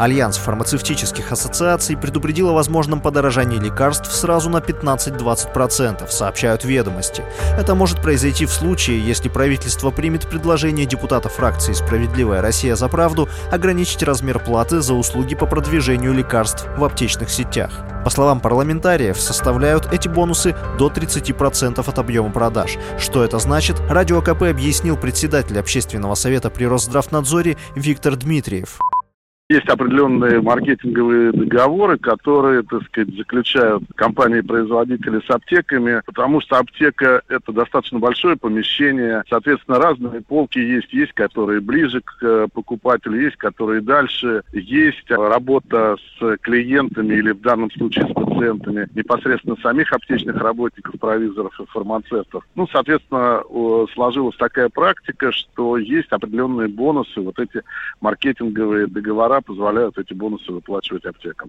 Альянс фармацевтических ассоциаций предупредил о возможном подорожании лекарств сразу на 15-20%, сообщают ведомости. Это может произойти в случае, если правительство примет предложение депутата фракции «Справедливая Россия за правду» ограничить размер платы за услуги по продвижению лекарств в аптечных сетях. По словам парламентариев, составляют эти бонусы до 30% от объема продаж. Что это значит, Радио КП объяснил председатель общественного совета при Росздравнадзоре Виктор Дмитриев. Есть определенные маркетинговые договоры, которые, так сказать, заключают компании-производители с аптеками, потому что аптека – это достаточно большое помещение. Соответственно, разные полки есть. Есть, которые ближе к э, покупателю, есть, которые дальше. Есть работа с клиентами или в данном случае с пациентами непосредственно самих аптечных работников, провизоров и фармацевтов. Ну, соответственно, сложилась такая практика, что есть определенные бонусы, вот эти маркетинговые договора позволяют эти бонусы выплачивать аптекам.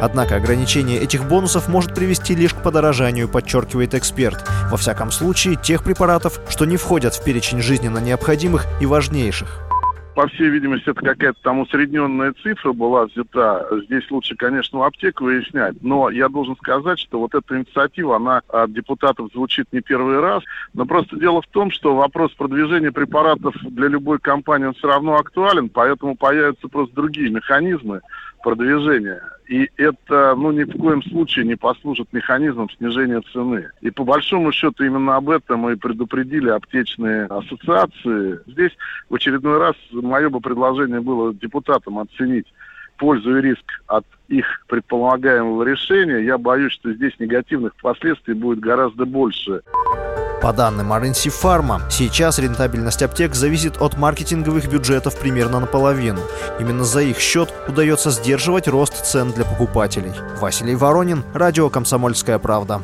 Однако ограничение этих бонусов может привести лишь к подорожанию, подчеркивает эксперт. Во всяком случае, тех препаратов, что не входят в перечень жизненно необходимых и важнейших по всей видимости, это какая-то там усредненная цифра была взята. Здесь лучше, конечно, у аптек выяснять. Но я должен сказать, что вот эта инициатива, она от депутатов звучит не первый раз. Но просто дело в том, что вопрос продвижения препаратов для любой компании, он все равно актуален, поэтому появятся просто другие механизмы продвижения. И это, ну, ни в коем случае не послужит механизмом снижения цены. И по большому счету именно об этом и предупредили аптечные ассоциации. Здесь в очередной раз мое бы предложение было депутатам оценить пользу и риск от их предполагаемого решения. Я боюсь, что здесь негативных последствий будет гораздо больше. По данным RNC Pharma, сейчас рентабельность аптек зависит от маркетинговых бюджетов примерно наполовину. Именно за их счет удается сдерживать рост цен для покупателей. Василий Воронин, Радио «Комсомольская правда».